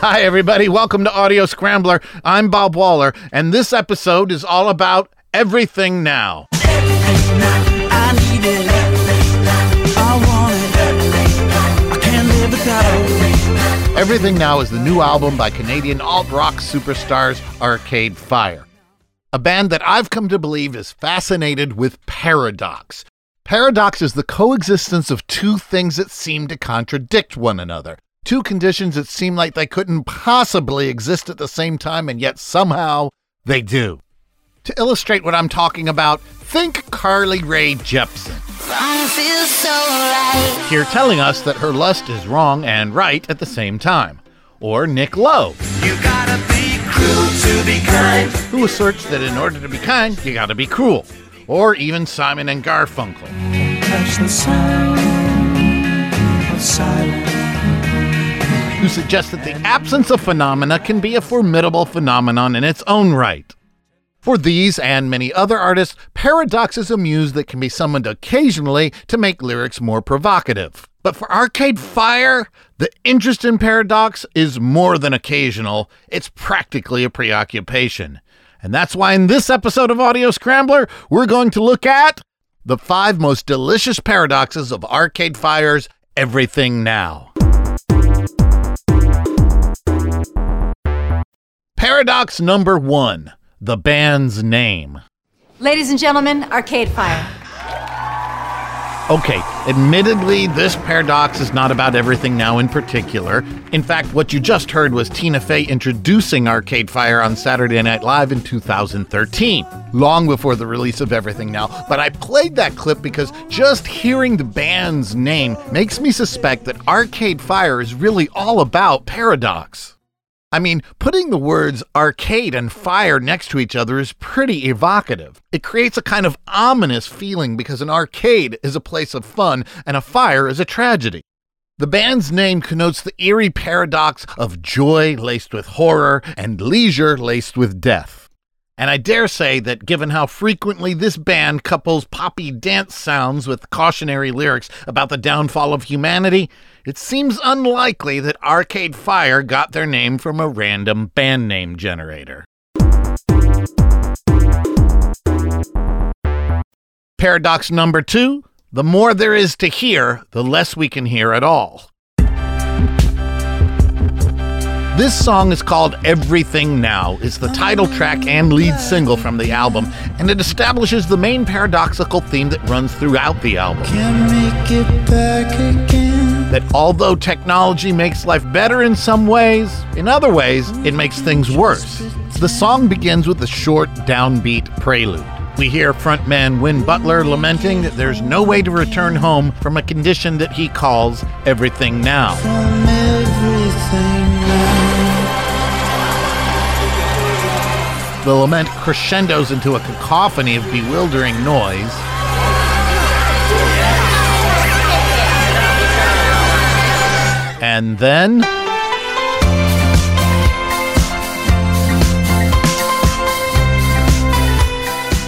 Hi, everybody. Welcome to Audio Scrambler. I'm Bob Waller, and this episode is all about everything now. Without it. Everything Now is the new album by Canadian alt rock superstars Arcade Fire, a band that I've come to believe is fascinated with paradox. Paradox is the coexistence of two things that seem to contradict one another. Two conditions that seem like they couldn't possibly exist at the same time, and yet somehow they do. To illustrate what I'm talking about, think Carly Rae Jepsen. I feel so right. here telling us that her lust is wrong and right at the same time. Or Nick Lowe, You gotta be cruel to be kind. who asserts that in order to be kind, you gotta be cruel. Or even Simon and Garfunkel, who suggest that the absence of phenomena can be a formidable phenomenon in its own right. For these and many other artists, paradox is a muse that can be summoned occasionally to make lyrics more provocative. But for Arcade Fire, the interest in paradox is more than occasional, it's practically a preoccupation. And that's why in this episode of Audio Scrambler, we're going to look at the five most delicious paradoxes of Arcade Fire's Everything Now. Paradox number one the band's name. Ladies and gentlemen, Arcade Fire. Okay, admittedly, this paradox is not about everything now in particular. In fact, what you just heard was Tina Fey introducing Arcade Fire on Saturday Night Live in 2013, long before the release of Everything Now. But I played that clip because just hearing the band's name makes me suspect that Arcade Fire is really all about paradox. I mean, putting the words arcade and fire next to each other is pretty evocative. It creates a kind of ominous feeling because an arcade is a place of fun and a fire is a tragedy. The band's name connotes the eerie paradox of joy laced with horror and leisure laced with death. And I dare say that given how frequently this band couples poppy dance sounds with cautionary lyrics about the downfall of humanity, it seems unlikely that Arcade Fire got their name from a random band name generator. Paradox number two the more there is to hear, the less we can hear at all. This song is called Everything Now. It's the title track and lead single from the album, and it establishes the main paradoxical theme that runs throughout the album. That although technology makes life better in some ways, in other ways, it makes things worse. The song begins with a short, downbeat prelude. We hear frontman Win Butler lamenting that there's no way to return home from a condition that he calls everything now. The lament crescendos into a cacophony of bewildering noise. And then.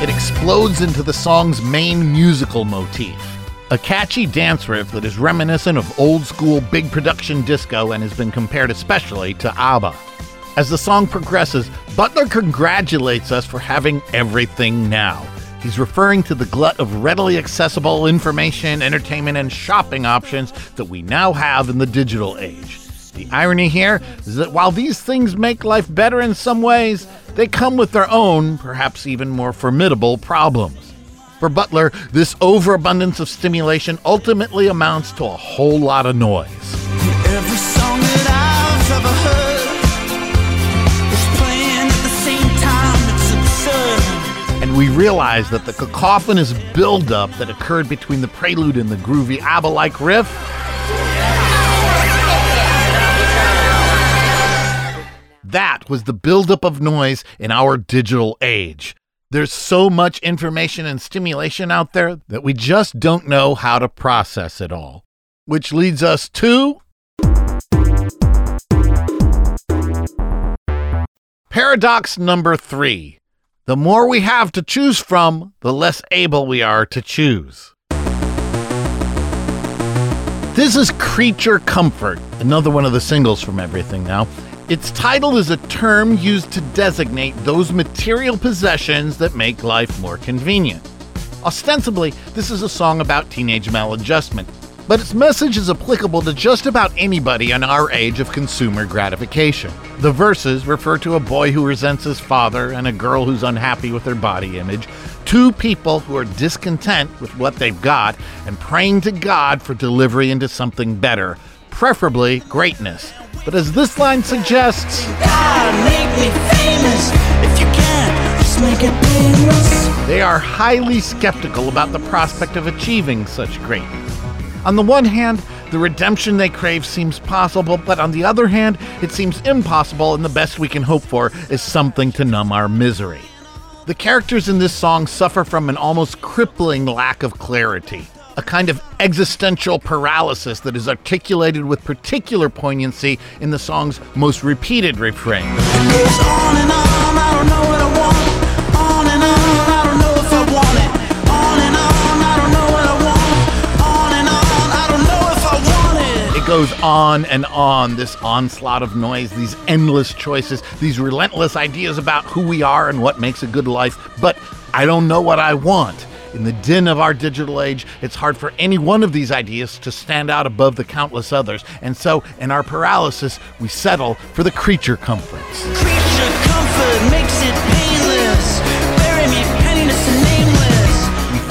It explodes into the song's main musical motif. A catchy dance riff that is reminiscent of old school big production disco and has been compared especially to ABBA. As the song progresses, Butler congratulates us for having everything now. He's referring to the glut of readily accessible information, entertainment, and shopping options that we now have in the digital age. The irony here is that while these things make life better in some ways, they come with their own, perhaps even more formidable problems. For Butler, this overabundance of stimulation ultimately amounts to a whole lot of noise. We realize that the cacophonous buildup that occurred between the prelude and the groovy ABBA-like riff That was the buildup of noise in our digital age. There's so much information and stimulation out there that we just don't know how to process it all. Which leads us to paradox number three. The more we have to choose from, the less able we are to choose. This is Creature Comfort, another one of the singles from Everything Now. Its title is a term used to designate those material possessions that make life more convenient. Ostensibly, this is a song about teenage maladjustment, but its message is applicable to just about anybody in our age of consumer gratification. The verses refer to a boy who resents his father and a girl who's unhappy with her body image, two people who are discontent with what they've got and praying to God for delivery into something better, preferably greatness. But as this line suggests, God, make me famous. If you can't, just make it painless. they are highly skeptical about the prospect of achieving such greatness. On the one hand, the redemption they crave seems possible, but on the other hand, it seems impossible, and the best we can hope for is something to numb our misery. The characters in this song suffer from an almost crippling lack of clarity, a kind of existential paralysis that is articulated with particular poignancy in the song's most repeated refrain. Goes on and on, this onslaught of noise, these endless choices, these relentless ideas about who we are and what makes a good life. But I don't know what I want. In the din of our digital age, it's hard for any one of these ideas to stand out above the countless others. And so, in our paralysis, we settle for the creature comforts. Creature comfort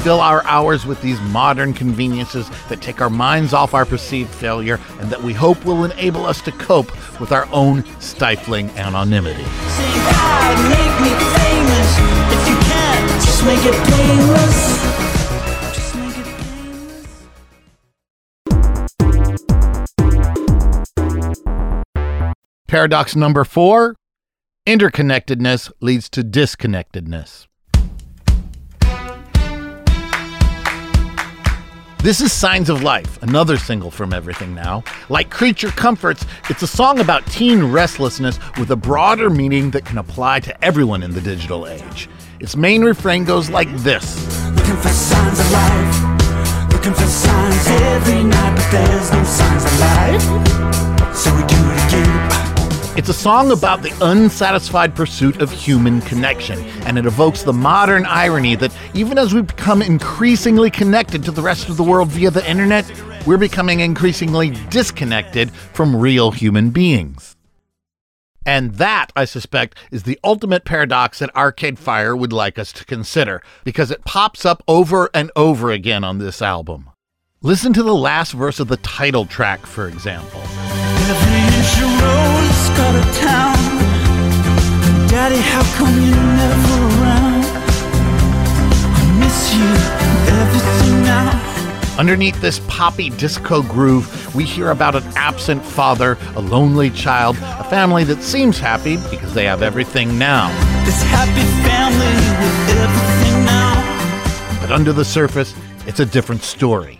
fill our hours with these modern conveniences that take our minds off our perceived failure and that we hope will enable us to cope with our own stifling anonymity. Say, God, make me famous. If you can't, just make it painless. Just make it painless. Paradox number four interconnectedness leads to disconnectedness. This is Signs of Life, another single from Everything Now. Like Creature Comforts, it's a song about teen restlessness with a broader meaning that can apply to everyone in the digital age. Its main refrain goes like this Looking for signs of life. Looking for signs every night, but there's no signs of life. So we do it again. It's a song about the unsatisfied pursuit of human connection, and it evokes the modern irony that even as we become increasingly connected to the rest of the world via the internet, we're becoming increasingly disconnected from real human beings. And that, I suspect, is the ultimate paradox that Arcade Fire would like us to consider, because it pops up over and over again on this album. Listen to the last verse of the title track, for example. Inch of road's got a town. Daddy, how come you're never around? I miss you everything now. Underneath this poppy disco groove, we hear about an absent father, a lonely child, a family that seems happy because they have everything now. This happy family with everything now. But under the surface, it's a different story.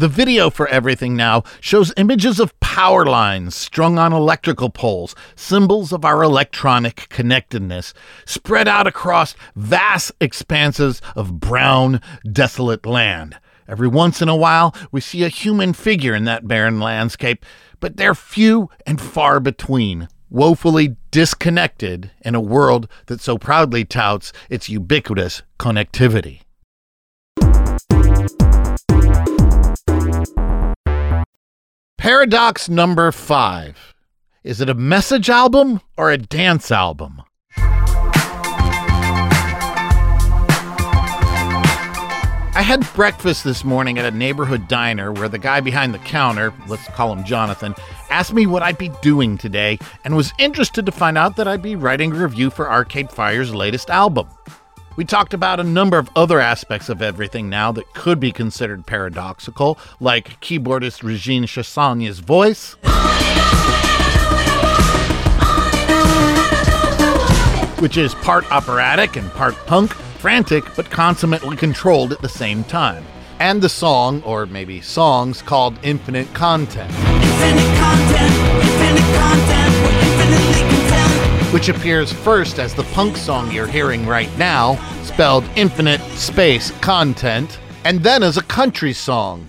The video for Everything Now shows images of power lines strung on electrical poles, symbols of our electronic connectedness, spread out across vast expanses of brown, desolate land. Every once in a while, we see a human figure in that barren landscape, but they're few and far between, woefully disconnected in a world that so proudly touts its ubiquitous connectivity. Paradox number five. Is it a message album or a dance album? I had breakfast this morning at a neighborhood diner where the guy behind the counter, let's call him Jonathan, asked me what I'd be doing today and was interested to find out that I'd be writing a review for Arcade Fire's latest album. We talked about a number of other aspects of everything now that could be considered paradoxical, like keyboardist Regine Chassagne's voice, which is part operatic and part punk, frantic but consummately controlled at the same time, and the song, or maybe songs, called Infinite Content. Infinite content, which appears first as the punk song you're hearing right now, spelled infinite space content, and then as a country song.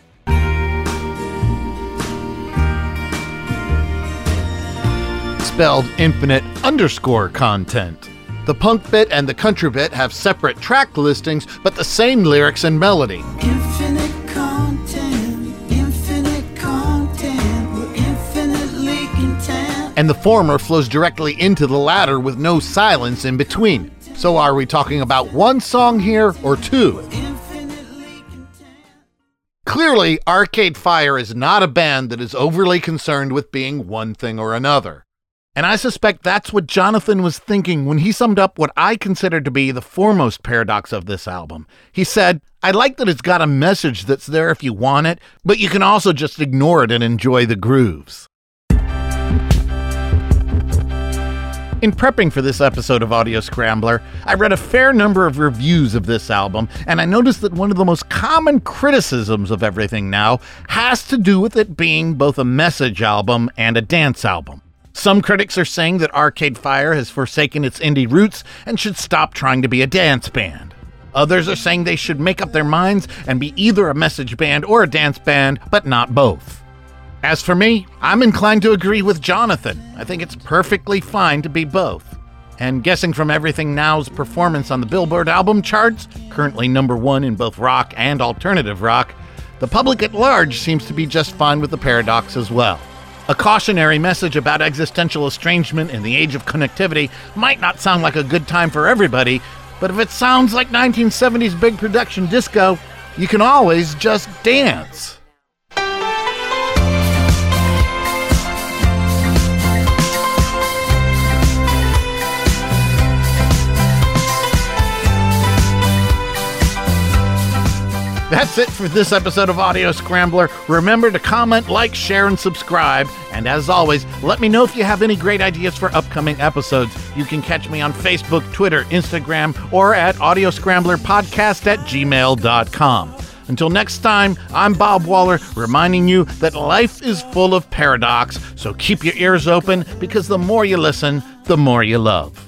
spelled infinite underscore content. The punk bit and the country bit have separate track listings, but the same lyrics and melody. Infinite And the former flows directly into the latter with no silence in between. So are we talking about one song here or two? Clearly, Arcade Fire is not a band that is overly concerned with being one thing or another. And I suspect that's what Jonathan was thinking when he summed up what I consider to be the foremost paradox of this album. He said, I like that it's got a message that's there if you want it, but you can also just ignore it and enjoy the grooves. In prepping for this episode of Audio Scrambler, I read a fair number of reviews of this album, and I noticed that one of the most common criticisms of Everything Now has to do with it being both a message album and a dance album. Some critics are saying that Arcade Fire has forsaken its indie roots and should stop trying to be a dance band. Others are saying they should make up their minds and be either a message band or a dance band, but not both. As for me, I'm inclined to agree with Jonathan. I think it's perfectly fine to be both. And guessing from Everything Now's performance on the Billboard album charts, currently number one in both rock and alternative rock, the public at large seems to be just fine with the paradox as well. A cautionary message about existential estrangement in the age of connectivity might not sound like a good time for everybody, but if it sounds like 1970s big production disco, you can always just dance. That's it for this episode of Audio Scrambler. Remember to comment, like, share, and subscribe. And as always, let me know if you have any great ideas for upcoming episodes. You can catch me on Facebook, Twitter, Instagram, or at audioscramblerpodcast at gmail.com. Until next time, I'm Bob Waller, reminding you that life is full of paradox, so keep your ears open because the more you listen, the more you love.